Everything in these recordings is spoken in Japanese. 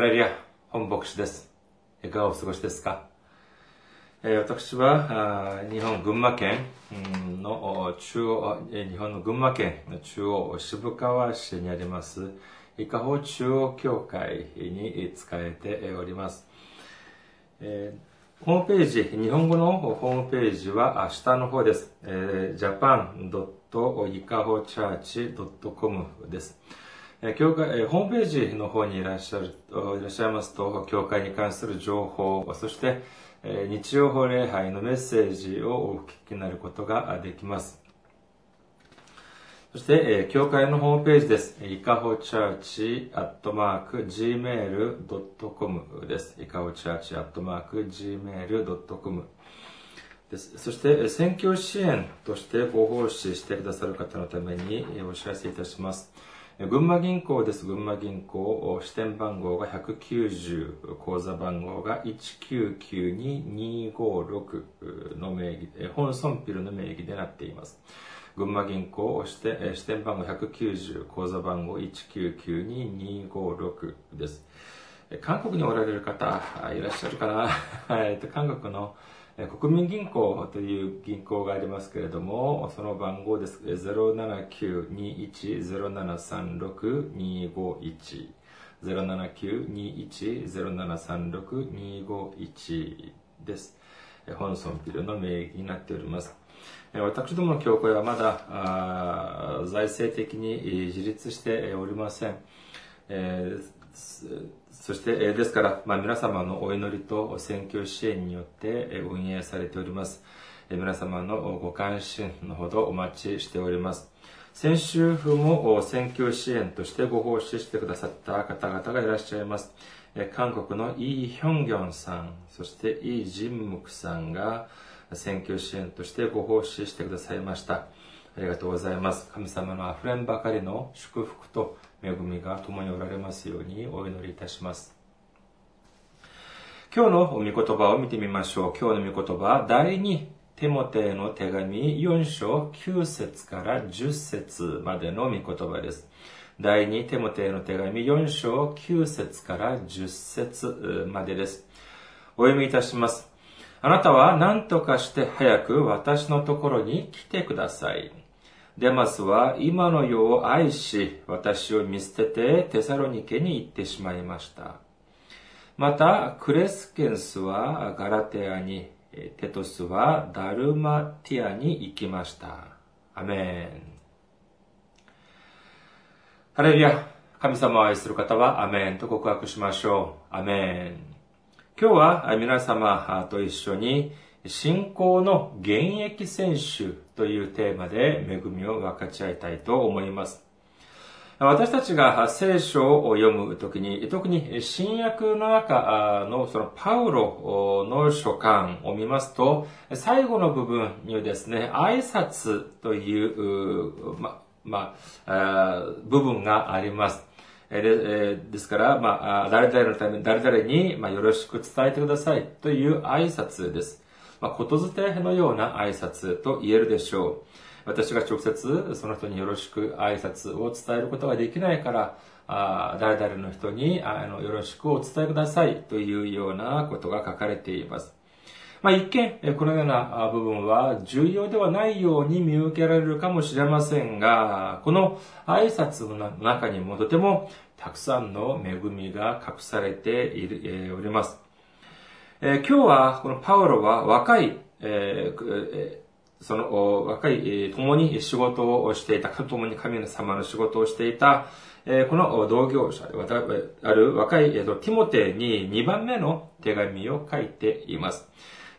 ハレルヤ、本牧師です。いかがお過ごしですか、えー私は、あ日本群馬県の中央、えー日本の群馬県の中央渋川市にあります、伊香保中央教会に使えております。えーホームページ、日本語のホームページは下の方です。えー、japan.ikahochurch.com です。えー教会、ホームページの方にいらっしゃる、いらっしゃいますと、教会に関する情報、そして、日曜法礼拝のメッセージをお聞きになることができます。そして、えー教会のホームページです。いかほチャーチアットマーク gmail.com です。いかほチャーチアットマーク gmail.com です。そして、選挙支援としてご奉仕してくださる方のためにお知らせいたします。群馬銀行です。群馬銀行、支店番号が190、口座番号が1992256の名義、本村ピルの名義でなっています。群馬銀行支店えー支店番号190、口座番号1992256です。韓国におられる方、いらっしゃるかな？韓国の国民銀行という銀行がありますけれども、その番号です。079-21-0736-251。079-21-0736-251です。本村ビルの名義になっております。私どもの教会はまだあ財政的に自立しておりません。えーそして、えですから、まあ、皆様のお祈りと選挙支援によってえ運営されております。え皆様のご関心のほどお待ちしております。先週も選挙支援としてご奉仕してくださった方々がいらっしゃいます。え韓国のイ・ヒョンギョンさん、そしてイ・ジンムクさんが選挙支援としてご奉仕してくださいました。ありがとうございます。神様の溢れんばかりの祝福と恵みが共におられますようにお祈りいたします。今日の御言葉を見てみましょう。今日の御言葉第2テモテへの手紙4章9節から10節までの御言葉です。第2テモテへの手紙4章9節から10節までです。お読みいたします。あなたは何とかして早く私のところに来てください。デマスは今の世を愛し、私を見捨ててテサロニケに行ってしまいました。また、クレスケンスはガラテアに、テトスはダルマティアに行きました。アメン。ハレルヤ、神様を愛する方はアメンと告白しましょう。アメン。今日は皆様と一緒に信仰の現役選手というテーマで恵みを分かち合いたいと思います。私たちが聖書を読むときに、特に新約の中のそのパウロの書簡を見ますと、最後の部分にですね、挨拶という、ま、まあ、部分があります。でですから、まあ、誰々のため、誰々に、まあ、よろしく伝えてくださいという挨拶です。まあ、ことづてのような挨拶と言えるでしょう。私が直接その人によろしく挨拶を伝えることができないから、あ誰々の人にあのよろしくお伝えくださいというようなことが書かれています。まあ、一見、このような部分は重要ではないように見受けられるかもしれませんが、この挨拶の中にもとてもたくさんの恵みが隠されている、えー、おります。えー、今日はこのパウロは若い、えー、その若い、共に仕事をしていた、共に神様の仕事をしていた、えこの同業者ある若い、えー、ティモテに2番目の手紙を書いています。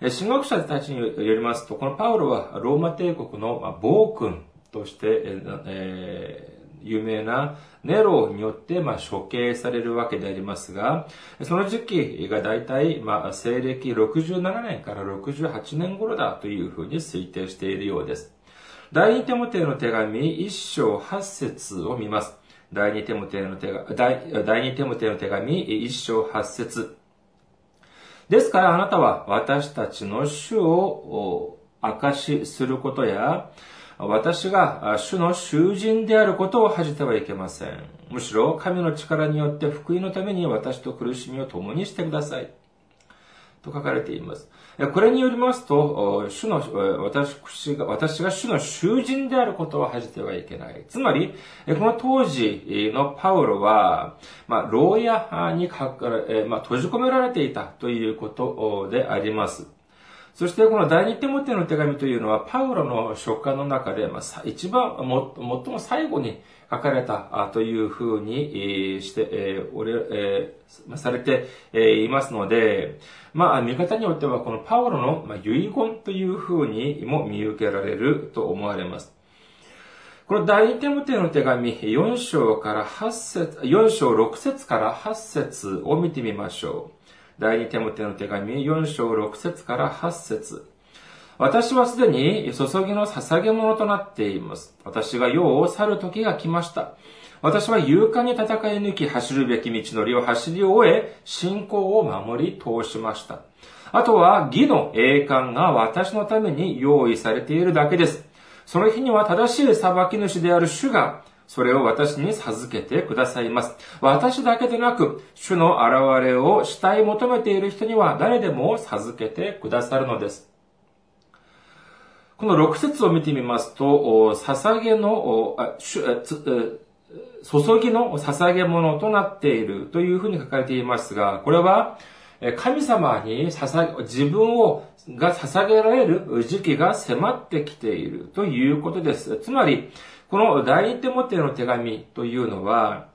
神学者たちによりますと、このパウロはローマ帝国の暴君として、えー有名なネロによって、まあ、処刑されるわけでありますが、その時期が大体、まあ、西暦67年から68年頃だというふうに推定しているようです。第二テモテの手紙一章八節を見ます。第二テモテの手紙、第二テモテの手紙一章八節ですからあなたは私たちの主を証しすることや、私が主の囚人であることを恥じてはいけません。むしろ神の力によって福音のために私と苦しみを共にしてください。と書かれています。これによりますと、主の、私が、私が主の囚人であることを恥じてはいけない。つまり、この当時のパウロは、まあ、牢屋にかか、まあ、閉じ込められていたということであります。そしてこの第二手モテの手紙というのは、パウロの書簡の中で、まあ、一番、最も最後に書かれたというふうにして、えー、俺、えー、されていますので、まあ、見方によっては、このパウロのまあ遺言というふうにも見受けられると思われます。この第二手モテの手紙、4章から8節、4章6節から8節を見てみましょう。第二手モテの手紙4章6節から8節私はすでに注ぎの捧げ物となっています。私が世を去る時が来ました。私は勇敢に戦い抜き走るべき道のりを走り終え、信仰を守り通しました。あとは義の栄冠が私のために用意されているだけです。その日には正しい裁き主である主がそれを私に授けてくださいます。私だけでなく、主の現れをしたい求めている人には誰でも授けてくださるのです。この6節を見てみますと、捧げの、注ぎの捧げ物となっているというふうに書かれていますが、これは神様に捧げ、自分を、が捧げられる時期が迫ってきているということです。つまり、この第一手モテの手紙というのは、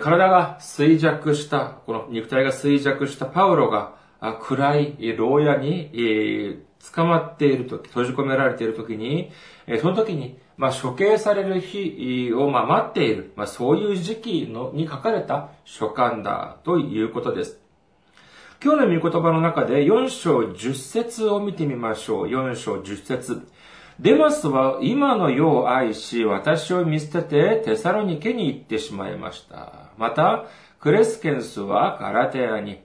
体が衰弱した、この肉体が衰弱したパウロが暗い牢屋に捕まっているとき、閉じ込められているときに、その時に、まあ、処刑される日を、まあ、待っている、まあ、そういう時期のに書かれた書簡だということです。今日の御言葉の中で4章10節を見てみましょう。4章10節デマスは今の世を愛し、私を見捨ててテサロニケに行ってしまいました。また、クレスケンスはガラテアに、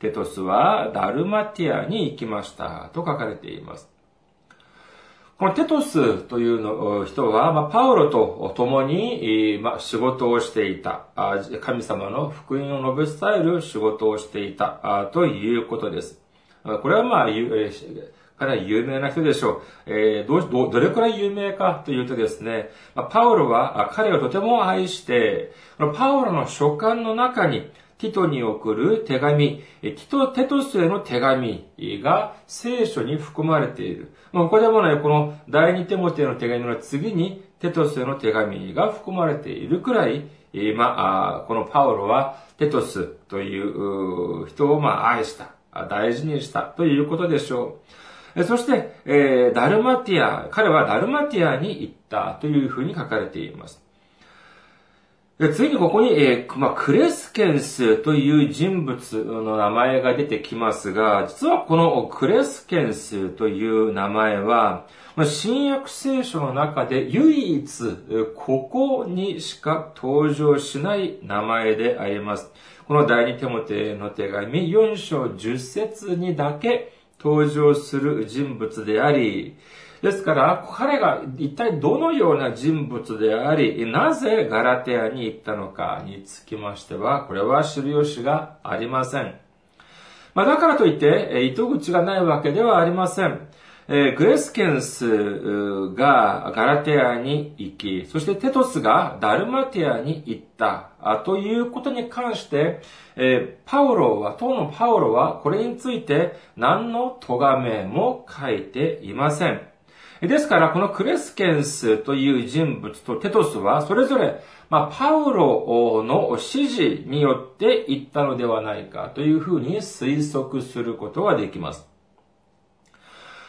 テトスはダルマティアに行きました。と書かれています。このテトスというの人は、まあ、パウロと共に、まあ、仕事をしていた。神様の福音を述べ伝える仕事をしていた。ということです。これはまあ、彼は有名な人でしょう。え、ど、ど、どれくらい有名かというとですね、パウロは彼をとても愛して、パウロの書簡の中に、ティトに送る手紙、ティト、テトスへの手紙が聖書に含まれている。ここでもね、この第二テモテの手紙の次にテトスへの手紙が含まれているくらい、まあ、このパウロはテトスという人をまあ愛した、大事にしたということでしょう。そして、え、ダルマティア、彼はダルマティアに行ったというふうに書かれています。で次にここに、えー、まあ、クレスケンスという人物の名前が出てきますが、実はこのクレスケンスという名前は、新約聖書の中で唯一、ここにしか登場しない名前であります。この第二手モテの手紙4章10節にだけ登場する人物であり、ですから、彼が一体どのような人物であり、なぜガラテアに行ったのかにつきましては、これは知る由がありません。まあ、だからといって、糸口がないわけではありません。えー、グレスケンスがガラテアに行き、そしてテトスがダルマテアに行ったということに関して、えー、パウロは、当のパウロはこれについて何の咎めも書いていません。ですから、このクレスケンスという人物とテトスは、それぞれ、まあ、パウロの指示によって行ったのではないかというふうに推測することができます。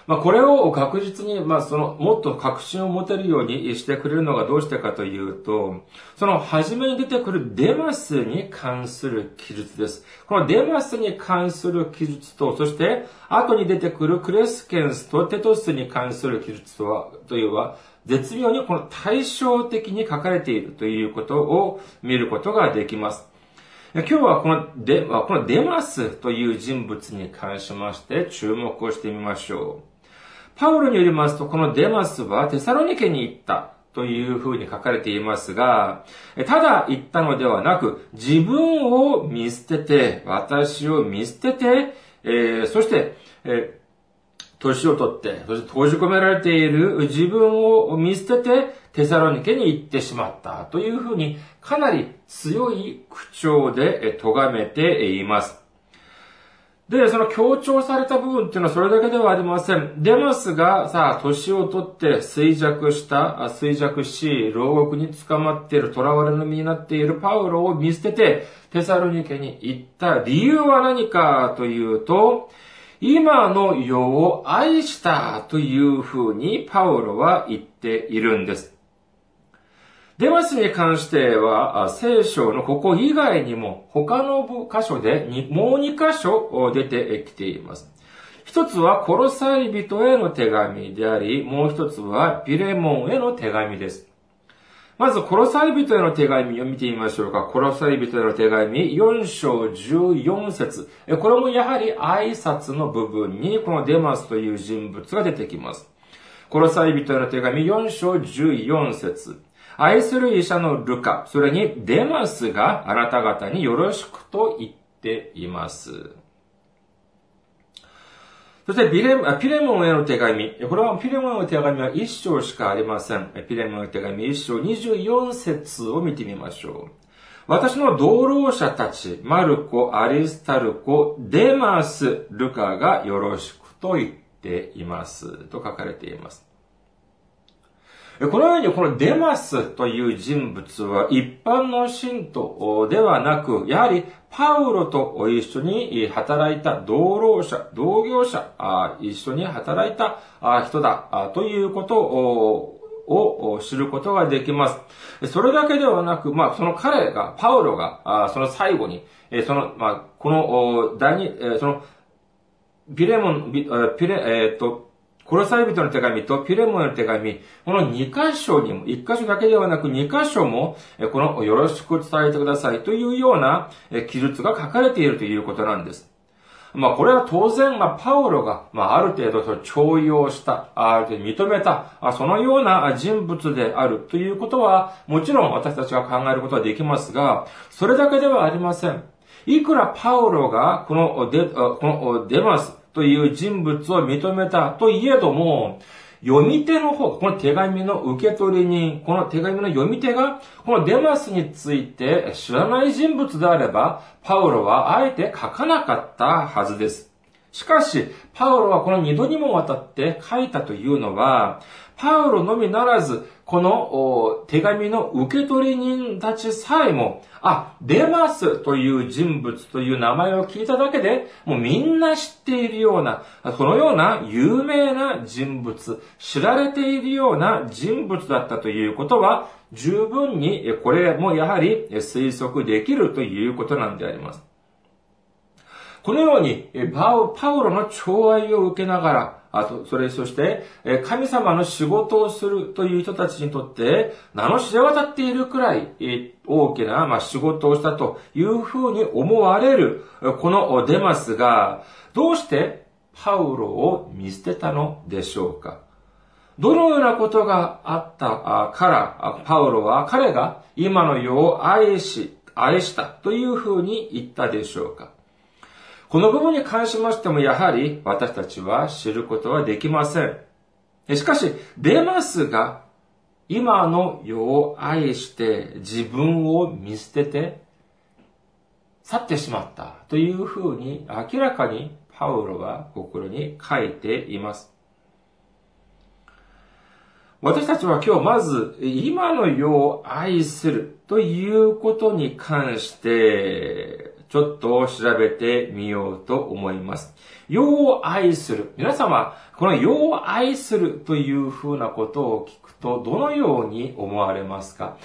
まあ、これを確実に、まあ、その、もっと確信を持てるようにしてくれるのがどうしてかというと、その、初めに出てくるデマスに関する記述です。このデマスに関する記述と、そして、後に出てくるクレスケンスとテトスに関する記述とは、というは、絶妙にこの対照的に書かれているということを見ることができます。今日はこのデこのデマスという人物に関しまして注目をしてみましょう。パウロによりますと、このデマスはテサロニケに行ったというふうに書かれていますが、ただ言ったのではなく、自分を見捨てて、私を見捨てて、えー、そして、えー年をとって、そして閉じ込められている自分を見捨てて、テサロニケに行ってしまったというふうに、かなり強い口調で咎めています。で、その強調された部分っていうのはそれだけではありません。デマスがさあ、年をとって衰弱した、衰弱し、牢獄に捕まっている、囚われの身になっているパウロを見捨てて、テサロニケに行った理由は何かというと、今の世を愛したというふうにパウロは言っているんです。デマスに関しては、聖書のここ以外にも他の箇所でもう2箇所出てきています。一つはコロサイ人への手紙であり、もう一つはピレモンへの手紙です。まず、コロサイ人への手紙を見てみましょうか。コロサイ人への手紙4章14節これもやはり挨拶の部分にこのデマスという人物が出てきます。コロサイ人への手紙4章14節愛する医者のルカ、それにデマスがあなた方によろしくと言っています。そしてビレ、ピレモンへの手紙。これはピレモンへの手紙は一章しかありません。ピレモンへの手紙一章24節を見てみましょう。私の同労者たち、マルコ、アリスタルコ、デマス、ルカがよろしくと言っています。と書かれています。このようにこのデマスという人物は一般の信徒ではなく、やはりパウロと一緒に働いた同労者、同業者、一緒に働いた人だということを知ることができます。それだけではなく、まあ、その彼が、パウロが、その最後に、その、まあ、この、第二、その、ピレモン、ピレ、えっ、と、コロサイ人の手紙とピレモンの手紙、この2箇所にも、1箇所だけではなく2箇所も、このよろしく伝えてくださいというような記述が書かれているということなんです。まあ、これは当然、まあ、パウロが、まあ、ある程度、徴用した、ある程度認めた、そのような人物であるということは、もちろん私たちが考えることはできますが、それだけではありません。いくらパウロが、このデ、このデマス、という人物を認めたといえども、読み手の方、この手紙の受け取り人、この手紙の読み手が、このデマスについて知らない人物であれば、パウロはあえて書かなかったはずです。しかし、パウロはこの二度にもわたって書いたというのは、パウロのみならず、この手紙の受け取り人たちさえも、あ、デマスという人物という名前を聞いただけで、もうみんな知っているような、そのような有名な人物、知られているような人物だったということは、十分にこれもやはり推測できるということなんであります。このように、パウロの寵愛を受けながら、あと、それ、そして、神様の仕事をするという人たちにとって、名の知れ渡っているくらい、大きな、ま、仕事をしたというふうに思われる、このデマスが、どうしてパウロを見捨てたのでしょうか？どのようなことがあったから、パウロは彼が今の世を愛し、愛したというふうに言ったでしょうか？この部分に関しましてもやはり私たちは知ることはできません。しかし、デマスが今の世を愛して自分を見捨てて去ってしまったというふうに明らかにパウロは心に書いています。私たちは今日まず今の世を愛するということに関してちょっと調べてみようと思います。世を愛する。皆様、この世を愛するというふうなことを聞くと、どのように思われますか？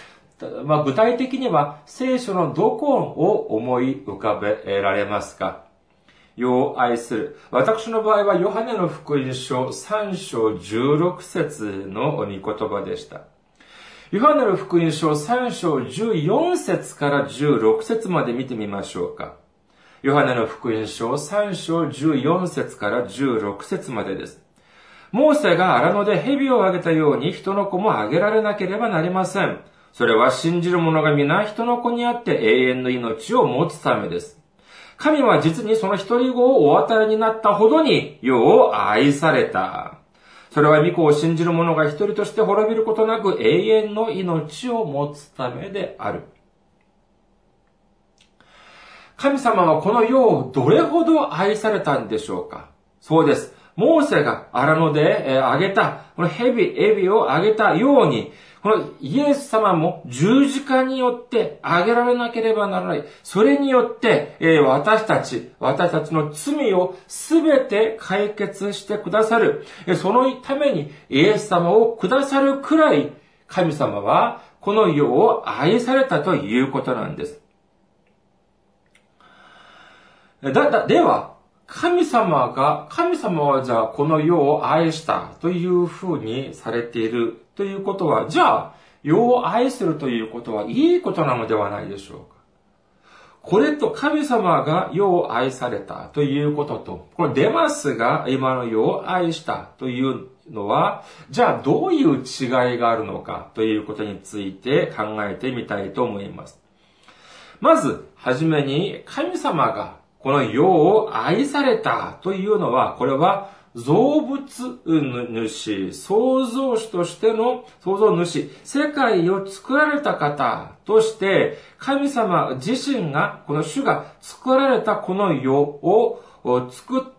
まあ、具体的には聖書のどこを思い浮かべられますか？世を愛する。私の場合はヨハネの福音書3章16節の御言葉でした。ヨハネの福音書3章14節から16節まで見てみましょうか。ヨハネの福音書3章14節から16節までです。モーセが荒野で蛇をあげたように人の子もあげられなければなりません。それは信じる者が皆人の子にあって永遠の命を持つためです。神は実にその一人子をお与えになったほどに世を愛された。それは御子を信じる者が一人として滅びることなく永遠の命を持つためである。神様はこの世をどれほど愛されたんでしょうか？そうです。モーセが荒野であげた、この蛇、エビをあげたように、このイエス様も十字架によってあげられなければならない。それによって、え私たち、私たちの罪をすべて解決してくださる。そのためにイエス様をくださるくらい、神様はこの世を愛されたということなんです。だ、だ、では、神様が、神様はじゃあこの世を愛したというふうにされているということは、じゃあ、世を愛するということはいいことなのではないでしょうか。これと神様が世を愛されたということと、このデマスが今の世を愛したというのは、じゃあどういう違いがあるのかということについて考えてみたいと思います。まず、はじめに神様がこの世を愛されたというのは、これは造物主、創造主としての創造主、世界を作られた方として、神様自身が、この主が作られたこの世を作、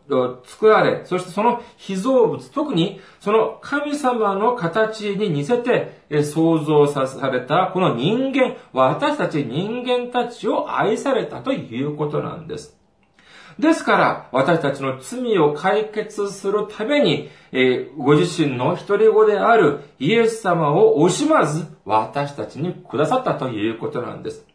作られ、そしてその被造物、特にその神様の形に似せて創造されたこの人間、私たち人間たちを愛されたということなんです。ですから、私たちの罪を解決するために、えー、ご自身の一人子であるイエス様を惜しまず私たちにくださったということなんです。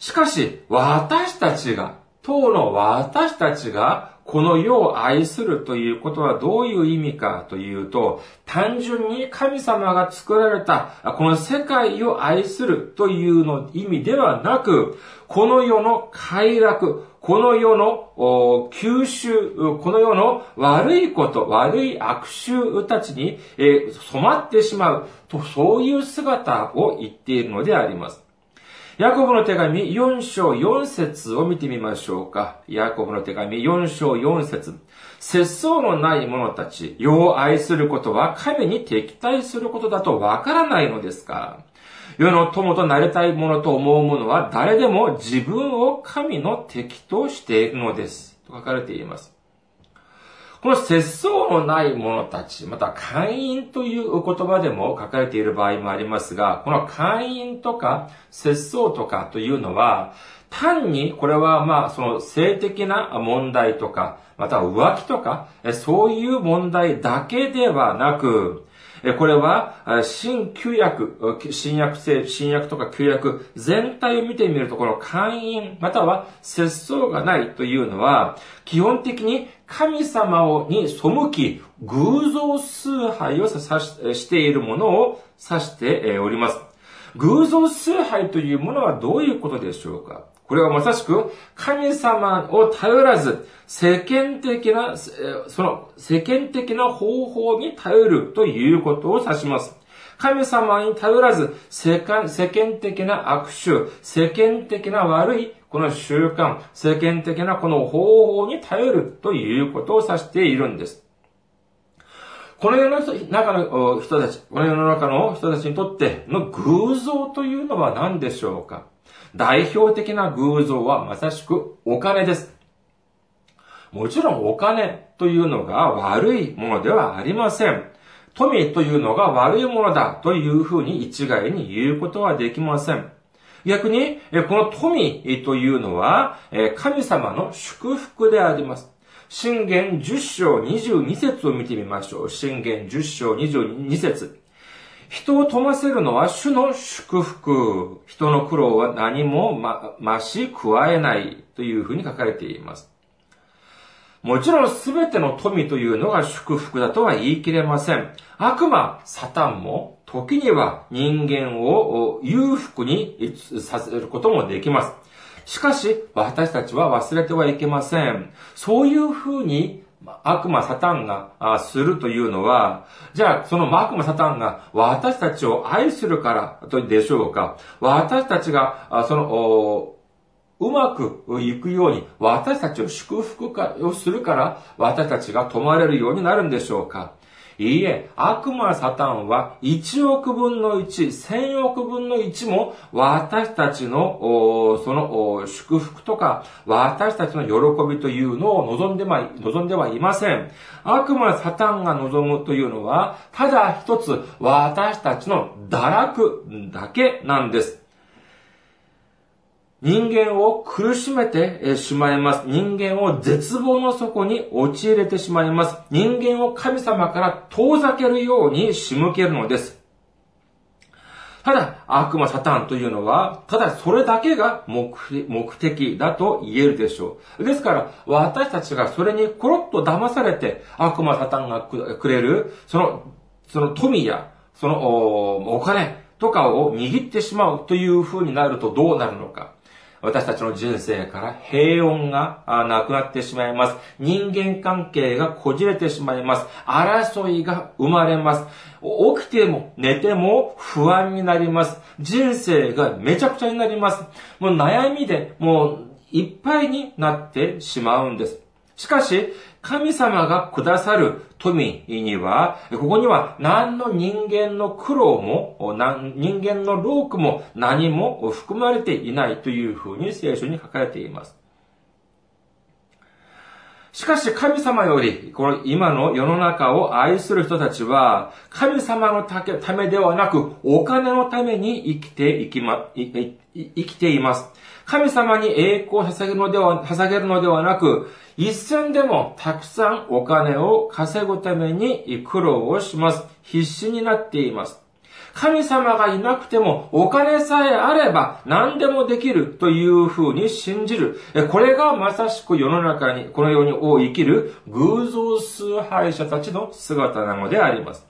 しかし、私たちが、当の私たちがこの世を愛するということはどういう意味かというと、単純に神様が作られた、この世界を愛するというの意味ではなく、この世の快楽、この世の吸収、この世の悪いこと、悪い悪臭たちに、え染まってしまうと、そういう姿を言っているのであります。ヤコブの手紙4章4節を見てみましょうか。ヤコブの手紙4章4節節操のない者たち、世を愛することは神に敵対することだとわからないのですか世の友となりたい者と思う者は誰でも自分を神の敵としているのです。と書かれています。この節操のない者たち、また会員という言葉でも書かれている場合もありますが、この会員とか節操とかというのは、単にこれはまあその性的な問題とか、また浮気とか、そういう問題だけではなく、これは、新旧約、新約性、新約とか旧約全体を見てみると、この会員、または節操がないというのは、基本的に神様に背き、偶像崇拝をしているものを指しております。偶像崇拝というものはどういうことでしょうか？これはまさしく神様を頼らず、世間的な、その世間的な方法に頼るということを指します。神様に頼らず、世間的な悪臭、世間的な悪いこの習慣、世間的なこの方法に頼るということを指しているんです。この世の中の人たち、この世の中の人たちにとっての偶像というのは何でしょうか？代表的な偶像はまさしくお金です。もちろんお金というのが悪いものではありません。富というのが悪いものだというふうに一概に言うことはできません。逆に、この富というのは、神様の祝福であります。信玄10章22節を見てみましょう。信玄10章22節人を富ませるのは主の祝福。人の苦労は何もま、増し加えないというふうに書かれています。もちろん全ての富というのが祝福だとは言い切れません。悪魔、サタンも時には人間を裕福にさせることもできます。しかし、私たちは忘れてはいけません。そういうふうに悪魔サタンがするというのは、じゃあその悪魔サタンが私たちを愛するからとでしょうか私たちが、その、うまくいくように私たちを祝福をするから私たちが止まれるようになるんでしょうかいいえ、悪魔サタンは1億分の1、1000億分の1も私たちの、その祝福とか、私たちの喜びというのを望んでは、望んではいません。悪魔サタンが望むというのは、ただ一つ私たちの堕落だけなんです。人間を苦しめてしまいます。人間を絶望の底に陥れてしまいます。人間を神様から遠ざけるように仕向けるのです。ただ、悪魔サタンというのは、ただそれだけが目的だと言えるでしょう。ですから、私たちがそれにコロッと騙されて、悪魔サタンがくれる、その、その富や、そのお金とかを握ってしまうという風になるとどうなるのか。私たちの人生から平穏がなくなってしまいます。人間関係がこじれてしまいます。争いが生まれます。起きても寝ても不安になります。人生がめちゃくちゃになります。もう悩みでもういっぱいになってしまうんです。しかし、神様がくださる富には、ここには何の人間の苦労も、人間の労苦も何も含まれていないというふうに聖書に書かれています。しかし神様より、この今の世の中を愛する人たちは、神様のためではなく、お金のために生きていきま、生きています。神様に栄光を捧げるのでは、捧げるのではなく、一銭でもたくさんお金を稼ぐために苦労をします。必死になっています。神様がいなくてもお金さえあれば何でもできるというふうに信じる。これがまさしく世の中に、この世にを生きる偶像崇拝者たちの姿なのであります。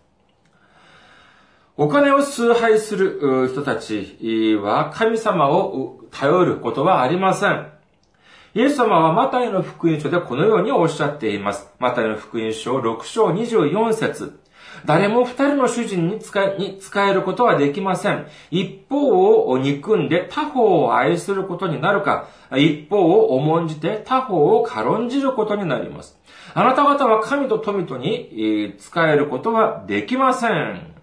お金を崇拝する人たちは神様を頼ることはありません。イエス様はマタイの福音書でこのようにおっしゃっています。マタイの福音書6章24節誰も二人の主人に使えに使えることはできません。一方を憎んで他方を愛することになるか、一方を重んじて他方を軽んじることになります。あなた方は神と富とに使えることはできません。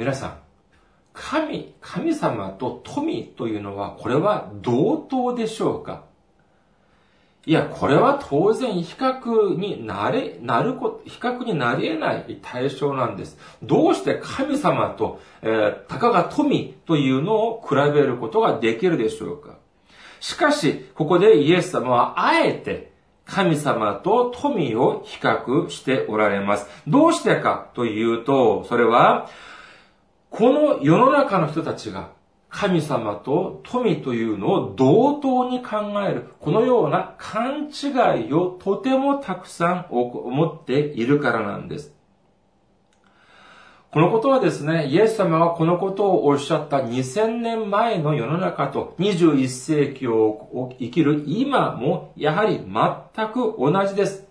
皆さん、神、神様と富というのは、これは同等でしょうか？いや、これは当然比較になれ、なること、比較になり得ない対象なんです。どうして神様と、えー、たかが富というのを比べることができるでしょうか？しかし、ここでイエス様はあえて神様と富を比較しておられます。どうしてかというと、それは、この世の中の人たちが神様と富というのを同等に考える、このような勘違いをとてもたくさん思っているからなんです。このことはですね、イエス様はこのことをおっしゃった2000年前の世の中と21世紀を生きる今もやはり全く同じです。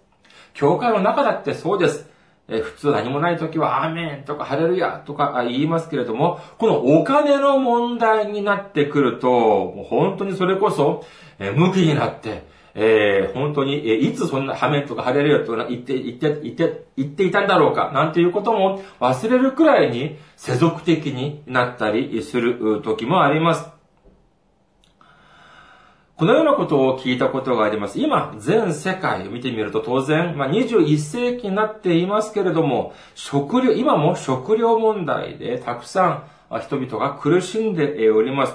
教会の中だってそうです。え普通何もない時はアーメンとかハレルヤとか言いますけれども、このお金の問題になってくると、もう本当にそれこそ、え無気になって、えー、本当に、えいつそんなハメンとかハレルヤとか言って、言って、言って、言っていたんだろうか、なんていうことも忘れるくらいに世俗的になったりする時もあります。このようなことを聞いたことがあります。今、全世界を見てみると当然、まあ、21世紀になっていますけれども、食料、今も食料問題でたくさん人々が苦しんでおりま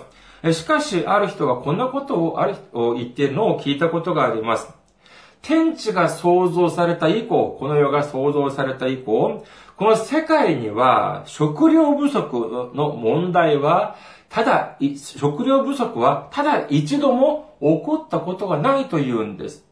す。しかし、ある人がこんなことをあるを言っているのを聞いたことがあります。天地が創造された以降、この世が創造された以降、この世界には食料不足の問題はただ、食料不足はただ一度も起こったことがないというんです。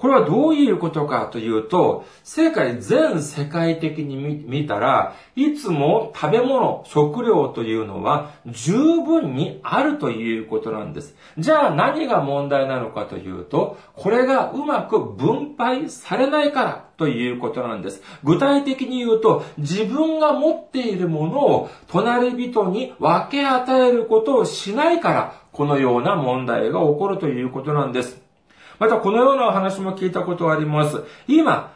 これはどういうことかというと、世界全世界的に見たら、いつも食べ物、食料というのは十分にあるということなんです。じゃあ何が問題なのかというと、これがうまく分配されないからということなんです。具体的に言うと、自分が持っているものを隣人に分け与えることをしないから、このような問題が起こるということなんです。またこのようなお話も聞いたことがあります。今、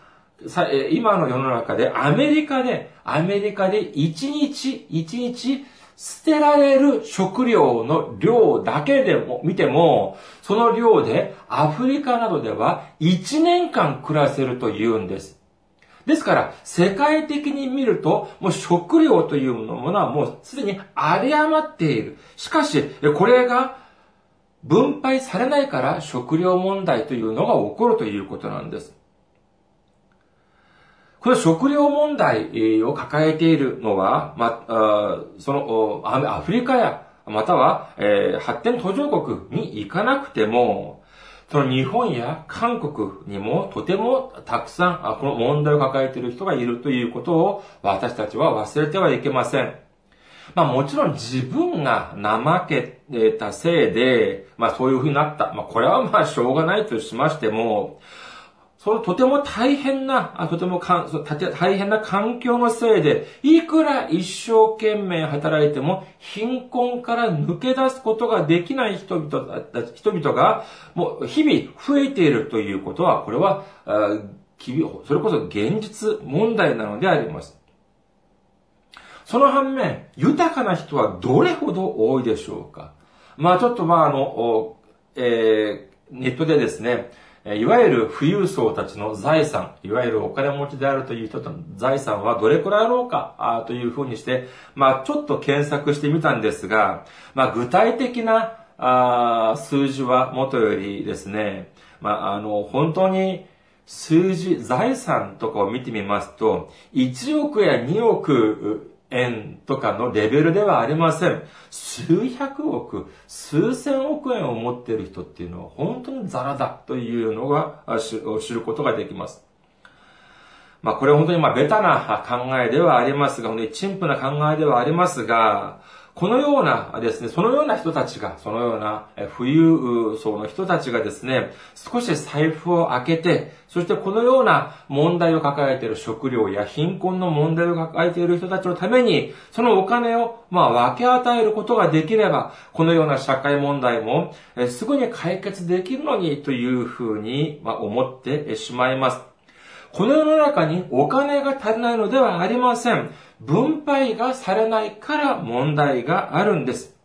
今の世の中でアメリカで、アメリカで1日、1日捨てられる食料の量だけでも見ても、その量でアフリカなどでは1年間暮らせると言うんです。ですから、世界的に見ると、もう食料というものはもうすでにあり余っている。しかし、これが分配されないから食料問題というのが起こるということなんです。この食料問題を抱えているのは、ま、その、アフリカや、または、えー、発展途上国に行かなくても、その日本や韓国にもとてもたくさん、この問題を抱えている人がいるということを私たちは忘れてはいけません。まあもちろん自分が怠けたせいで、まあそういうふうになった。まあこれはまあしょうがないとしましても、そのとても大変な、とてもかん大変な環境のせいで、いくら一生懸命働いても、貧困から抜け出すことができない人々人々が、もう日々増えているということは、これは、それこそ現実問題なのであります。その反面、豊かな人はどれほど多いでしょうかまあちょっとまああの、えー、ネットでですね、いわゆる富裕層たちの財産、いわゆるお金持ちであるという人の財産はどれくらいあろうかというふうにして、まあちょっと検索してみたんですが、まあ具体的なあ数字はもとよりですね、まああの、本当に数字、財産とかを見てみますと、1億や2億円とかのレベルではありません。数百億、数千億円を持っている人っていうのは本当にザラだというのが知ることができます。まあこれは本当にまあベタな考えではありますが、本当に陳腐な考えではありますが、このようなですね、そのような人たちが、そのような富裕層の人たちがですね、少し財布を開けて、そしてこのような問題を抱えている食料や貧困の問題を抱えている人たちのために、そのお金を、まあ、分け与えることができれば、このような社会問題も、すぐに解決できるのにというふうに、ま、思ってしまいます。この世の中にお金が足りないのではありません。分配がされないから問題があるんです。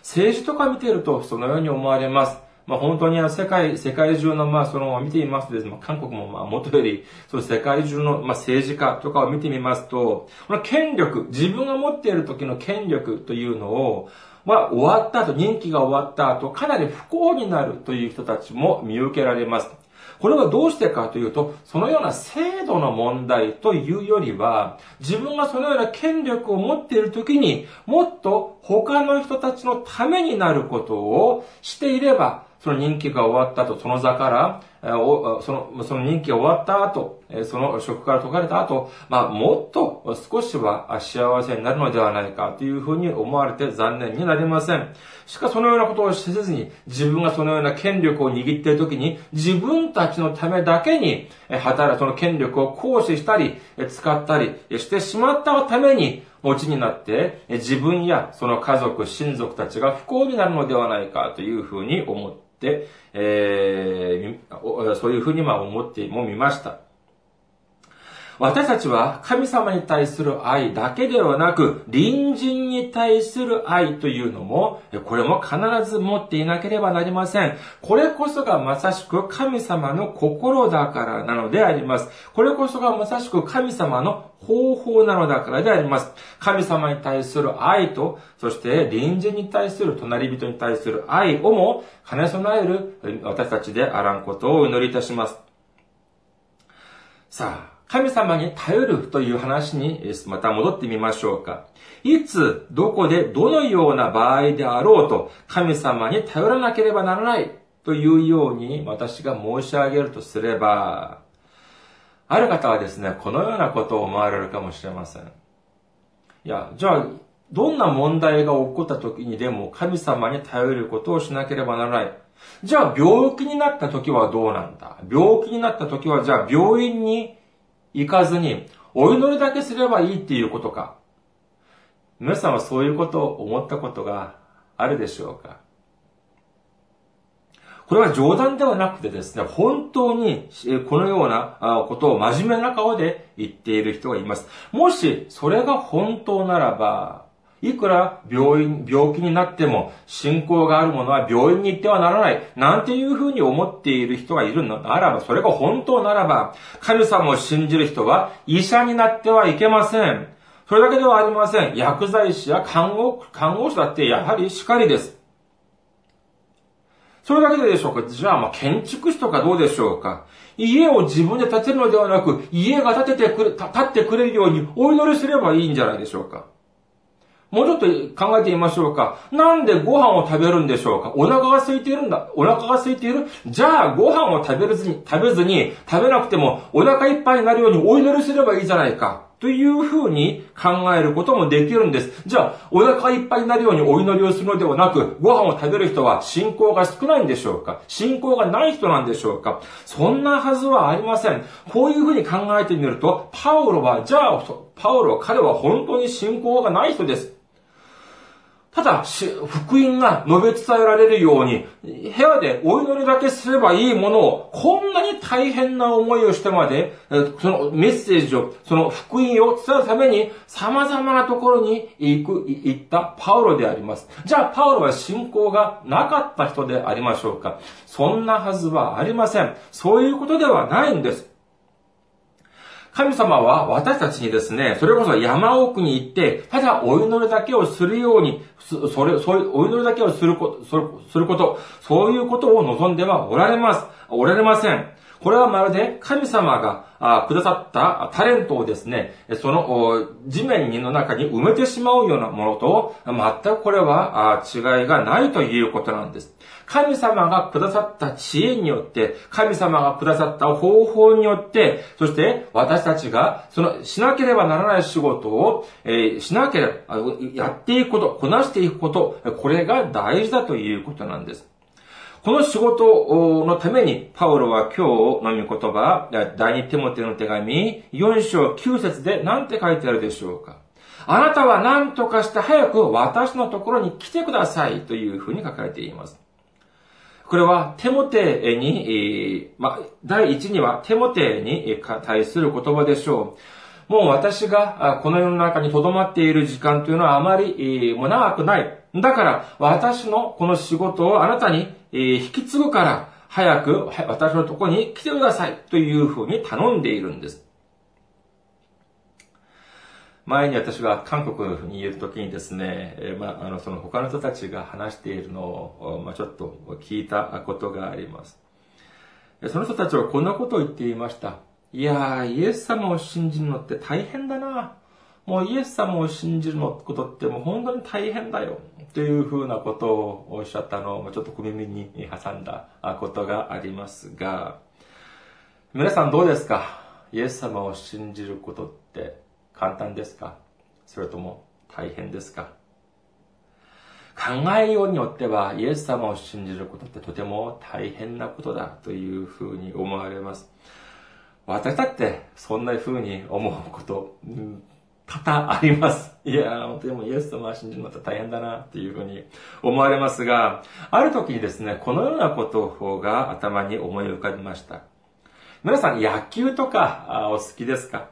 政治とか見てるとそのように思われます。まあ本当に世界、世界中のまあその見てみますとですね、韓国もまあ元より、その世界中のまあ政治家とかを見てみますと、この権力、自分が持っている時の権力というのを、まあ終わった後、任期が終わった後、かなり不幸になるという人たちも見受けられます。これはどうしてかというと、そのような制度の問題というよりは、自分がそのような権力を持っているときに、もっと他の人たちのためになることをしていれば、その任期が終わった後、その座から、その、その任期が終わった後、その職から解かれた後、まあ、もっと少しは幸せになるのではないかというふうに思われて残念になりません。しかそのようなことをせずに、自分がそのような権力を握っているときに、自分たちのためだけに、働く、その権力を行使したり、使ったりしてしまったために、持ちになって、自分やその家族、親族たちが不幸になるのではないかというふうに思って、えー、そういうふうにまあ思ってもみました。私たちは神様に対する愛だけではなく、隣人に対する愛というのも、これも必ず持っていなければなりません。これこそがまさしく神様の心だからなのであります。これこそがまさしく神様の方法なのだからであります。神様に対する愛と、そして隣人に対する、隣人に対する愛をも兼ね備える私たちであらんことをお祈りいたします。さあ、神様に頼るという話にまた戻ってみましょうか。いつ、どこで、どのような場合であろうと、神様に頼らなければならないというように私が申し上げるとすれば、ある方はですね、このようなことを思われるかもしれません。いや、じゃあ、どんな問題が起こった時にでも神様に頼ることをしなければならない。じゃあ病気になった時はどうなんだ病気になった時はじゃあ病院に行かずにお祈りだけすればいいっていうことか皆さんはそういうことを思ったことがあるでしょうかこれは冗談ではなくてですね、本当にこのようなことを真面目な顔で言っている人がいます。もしそれが本当ならば、いくら病院、病気になっても信仰があるものは病院に行ってはならない。なんていうふうに思っている人がいるの？ならば、それが本当ならば、神様を信じる人は医者になってはいけません。それだけではありません。薬剤師や看護、看護師だってやはりしかりです。それだけででしょうか？じゃあ、まあ、建築士とかどうでしょうか？家を自分で建てるのではなく、家が建ててくれ、建ってくれるようにお祈りすればいいんじゃないでしょうか？もうちょっと考えてみましょうか。なんでご飯を食べるんでしょうかお腹が空いているんだ。お腹が空いているじゃあご飯を食べずに、食べずに、食べなくてもお腹いっぱいになるようにお祈りすればいいじゃないか。というふうに考えることもできるんです。じゃあ、お腹いっぱいになるようにお祈りをするのではなく、ご飯を食べる人は信仰が少ないんでしょうか信仰がない人なんでしょうかそんなはずはありません。こういうふうに考えてみると、パウロは、じゃあ、パウロ、彼は本当に信仰がない人です。ただ、福音が述べ伝えられるように、部屋でお祈りだけすればいいものを、こんなに大変な思いをしてまで、そのメッセージを、その福音を伝えるために、様々なところに行く、行ったパウロであります。じゃあ、パウロは信仰がなかった人でありましょうか？そんなはずはありません。そういうことではないんです。神様は私たちにですね、それこそ山奥に行って、ただお祈りだけをするように、それ、そういう、お祈りだけをすること、すること、そういうことを望んではおられます。おられません。これはまるで神様がくださったタレントをですね、その地面の中に埋めてしまうようなものと、全くこれは違いがないということなんです。神様がくださった知恵によって、神様がくださった方法によって、そして私たちが、その、しなければならない仕事を、えー、しなければ、やっていくこと、こなしていくこと、これが大事だということなんです。この仕事のために、パウロは今日の御言葉、第二テモテの手紙、4章9節で何て書いてあるでしょうかあなたは何とかして早く私のところに来てくださいというふうに書かれています。これはテモテに、ま第一にはテモテに対する言葉でしょう。もう私がこの世の中に留まっている時間というのはあまりもう長くない。だから私のこの仕事をあなたに引き継ぐから早く私のとこに来てくださいというふうに頼んでいるんです。前に私が韓国にいる時にですね、え、まあ、あの、その他の人たちが話しているのを、まあ、ちょっと聞いたことがあります。その人たちはこんなことを言っていました。いやー、イエス様を信じるのって大変だな。もうイエス様を信じるのことってもう本当に大変だよ。というふうなことをおっしゃったのをちょっと小耳に挟んだことがありますが、皆さんどうですか？イエス様を信じることって簡単ですか？それとも大変ですか？考えようによってはイエス様を信じることってとても大変なことだというふうに思われます。私だってそんなふうに思うこと、多々あります。いや、本当にもイエス様を信じるのって大変だなっていうふうに思われますが、ある時にですね、このようなことが頭に思い浮かびました。皆さん野球とかお好きですか？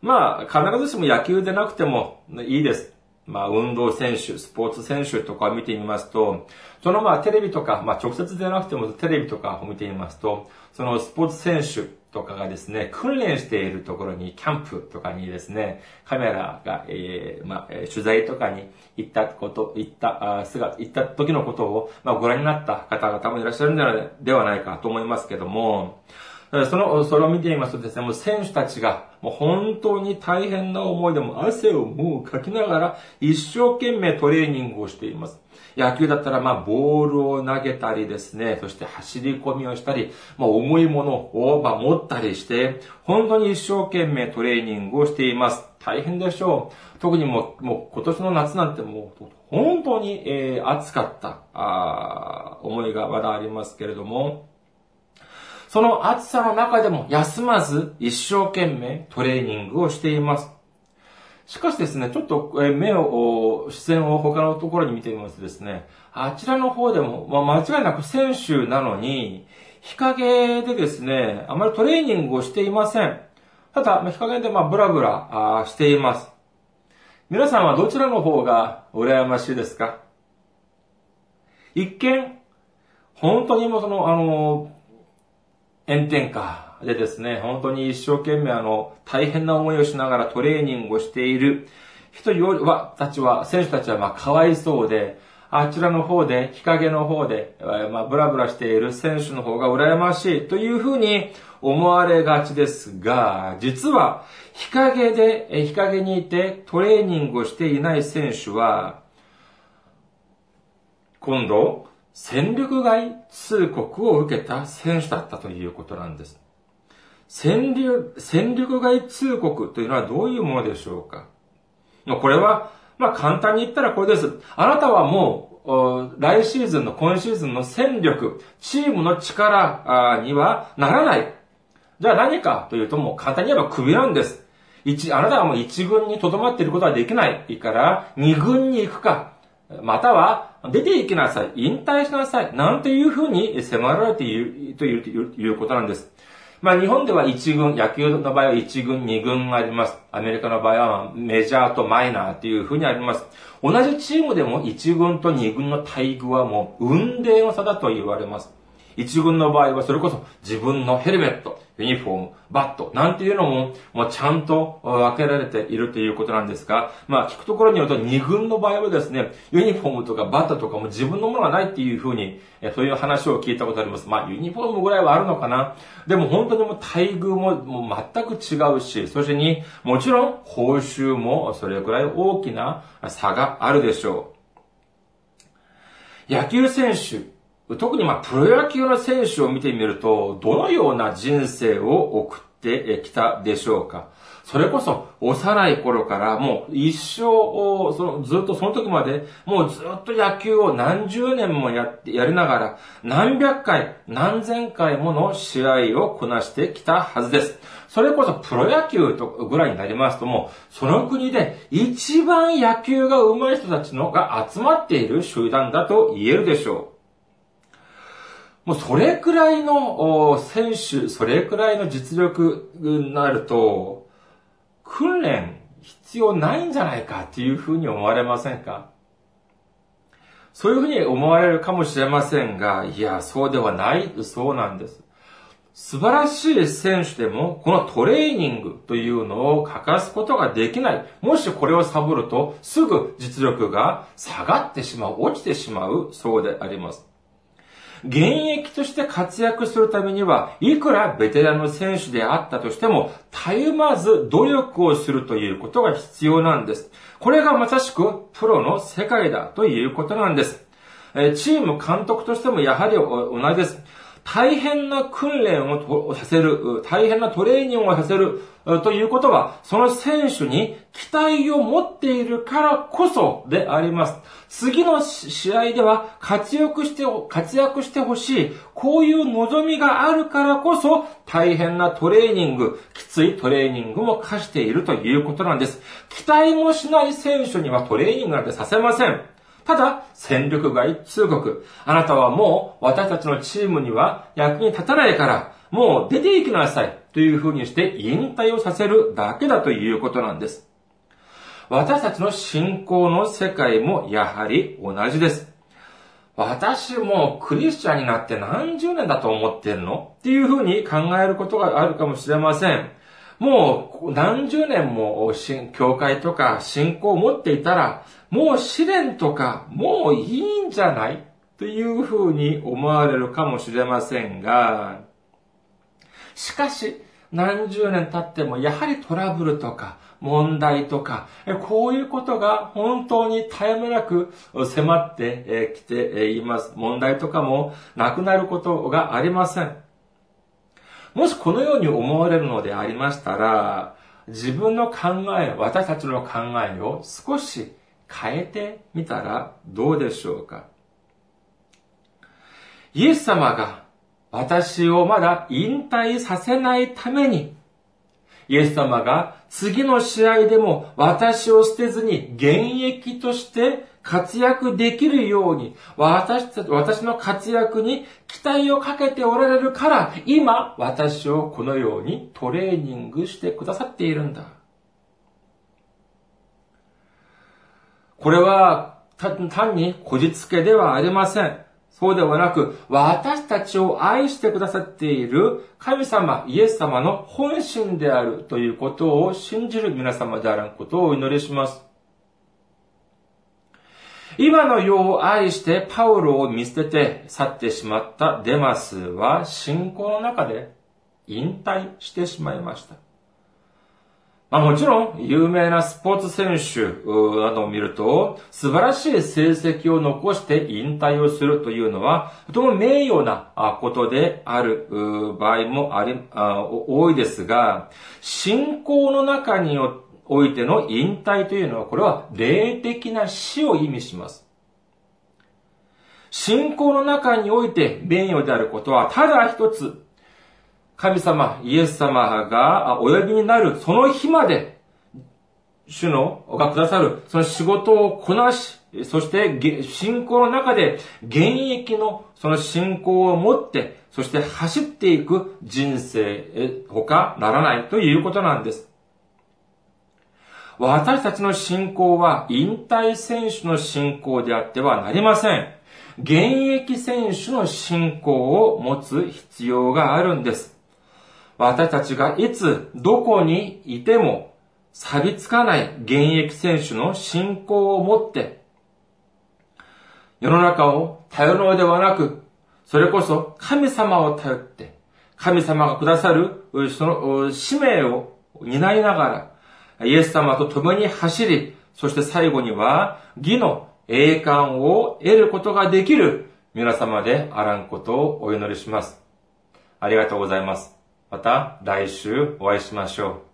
まあ、必ずしも野球でなくてもいいです。まあ、運動選手、スポーツ選手とか見てみますと、そのまあ、テレビとか、まあ、直接でなくてもテレビとかを見てみますと、そのスポーツ選手とかがですね、訓練しているところに、キャンプとかにですね、カメラが、えー、まあ、取材とかに行ったこと、行った、姿、行った時のことを、まあ、ご覧になった方々もいらっしゃるんではないかと思いますけども、その、それを見てみますとですね、もう選手たちが、もう本当に大変な思いでも汗をもうかきながら、一生懸命トレーニングをしています。野球だったら、まあ、ボールを投げたりですね、そして走り込みをしたり、まあ、重いものを、まあ、持ったりして、本当に一生懸命トレーニングをしています。大変でしょう。特にもう、もう今年の夏なんてもう、本当に、えー、暑かった、あ思いがまだありますけれども、その暑さの中でも休まず一生懸命トレーニングをしています。しかしですね、ちょっと目を、視線を他のところに見てみますとですね、あちらの方でも、まあ、間違いなく選手なのに、日陰でですね、あまりトレーニングをしていません。ただ、日陰でまあブラブラしています。皆さんはどちらの方が羨ましいですか？一見、本当にもその、あの、炎天下でですね、本当に一生懸命あの、大変な思いをしながらトレーニングをしている人よりは、たちは、選手たちはまあかわいそうで、あちらの方で、日陰の方で、まあ、ブラブラしている選手の方が羨ましいというふうに思われがちですが、実は、日陰で、日陰にいてトレーニングをしていない選手は、今度、戦力外通告を受けた選手だったということなんです。戦力、戦力外通告というのはどういうものでしょうか？これは、まあ簡単に言ったらこれです。あなたはもう、来シーズンの、今シーズンの戦力、チームの力にはならない。じゃあ何かというともう簡単に言えば首なんです。一、あなたはもう一軍に留まっていることはできないから、二軍に行くか、または、出て行きなさい、引退しなさい、なんていうふうに迫られているということなんです。まあ日本では1軍、野球の場合は1軍、2軍があります。アメリカの場合はメジャーとマイナーっていうふうにあります。同じチームでも1軍と2軍の待遇はもう運命の差だと言われます。1軍の場合はそれこそ自分のヘルメット、ユニフォーム、バット、なんていうのも、もうちゃんと分けられているということなんですが、まあ聞くところによると2軍の場合はですね、ユニフォームとかバットとかも自分のものがないっていうふうに、そういう話を聞いたことあります。まあユニフォームぐらいはあるのかな。でも本当にもう待遇ももう全く違うし、そしてに、もちろん報酬もそれくらい大きな差があるでしょう。野球選手、特にまあ、プロ野球の選手を見てみると、どのような人生を送ってきたでしょうか。それこそ、幼い頃からもう一生を、そのずっとその時まで、もうずっと野球を何十年もやって、やりながら、何百回、何千回もの試合をこなしてきたはずです。それこそプロ野球とぐらいになりますともう、その国で一番野球が上手い人たちのが集まっている集団だと言えるでしょう。もうそれくらいの選手、それくらいの実力になると、訓練必要ないんじゃないかっていうふうに思われませんか？そういうふうに思われるかもしれませんが、いや、そうではない、そうなんです。素晴らしい選手でも、このトレーニングというのを欠かすことができない。もしこれをサボると、すぐ実力が下がってしまう、落ちてしまう、そうであります。現役として活躍するためには、いくらベテランの選手であったとしても、たゆまず努力をするということが必要なんです。これがまさしくプロの世界だということなんです。チーム監督としてもやはり同じです。大変な訓練をさせる、大変なトレーニングをさせるということは、その選手に期待を持っているからこそであります。次の試合では活躍して、活躍してほしい。こういう望みがあるからこそ、大変なトレーニング、きついトレーニングも課しているということなんです。期待もしない選手にはトレーニングなんてさせません。ただ、戦力外通告。あなたはもう私たちのチームには役に立たないから、もう出て行きなさい。というふうにして引退をさせるだけだということなんです。私たちの信仰の世界もやはり同じです。私もクリスチャンになって何十年だと思ってるの？っていうふうに考えることがあるかもしれません。もう何十年も教会とか信仰を持っていたら、もう試練とかもういいんじゃない？というふうに思われるかもしれませんが、しかし、何十年経ってもやはりトラブルとか問題とか、こういうことが本当に絶え間なく迫ってきています。問題とかもなくなることがありません。もしこのように思われるのでありましたら、自分の考え、私たちの考えを少し変えてみたらどうでしょうか？イエス様が私をまだ引退させないために、イエス様が次の試合でも私を捨てずに現役として活躍できるように、私私の活躍に期待をかけておられるから、今、私をこのようにトレーニングしてくださっているんだ。これは、単にこじつけではありません。そうではなく、私たちを愛してくださっている神様、イエス様の本心であるということを信じる皆様であることをお祈りします。今の世を愛してパウロを見捨てて去ってしまったデマスは信仰の中で引退してしまいました。まあもちろん、有名なスポーツ選手などを見ると、素晴らしい成績を残して引退をするというのは、とても名誉なことである場合もあり、多いですが、信仰の中においての引退というのは、これは霊的な死を意味します。信仰の中において名誉であることは、ただ一つ、神様、イエス様がお呼びになるその日まで、主のがくださるその仕事をこなし、そして信仰の中で現役のその信仰を持って、そして走っていく人生ほかならないということなんです。私たちの信仰は引退選手の信仰であってはなりません。現役選手の信仰を持つ必要があるんです。私たちがいつ、どこにいても、錆びつかない現役選手の信仰を持って、世の中を頼るのではなく、それこそ神様を頼って、神様がくださる、その使命を担いながら、イエス様と共に走り、そして最後には、義の栄冠を得ることができる皆様であらんことをお祈りします。ありがとうございます。また来週お会いしましょう。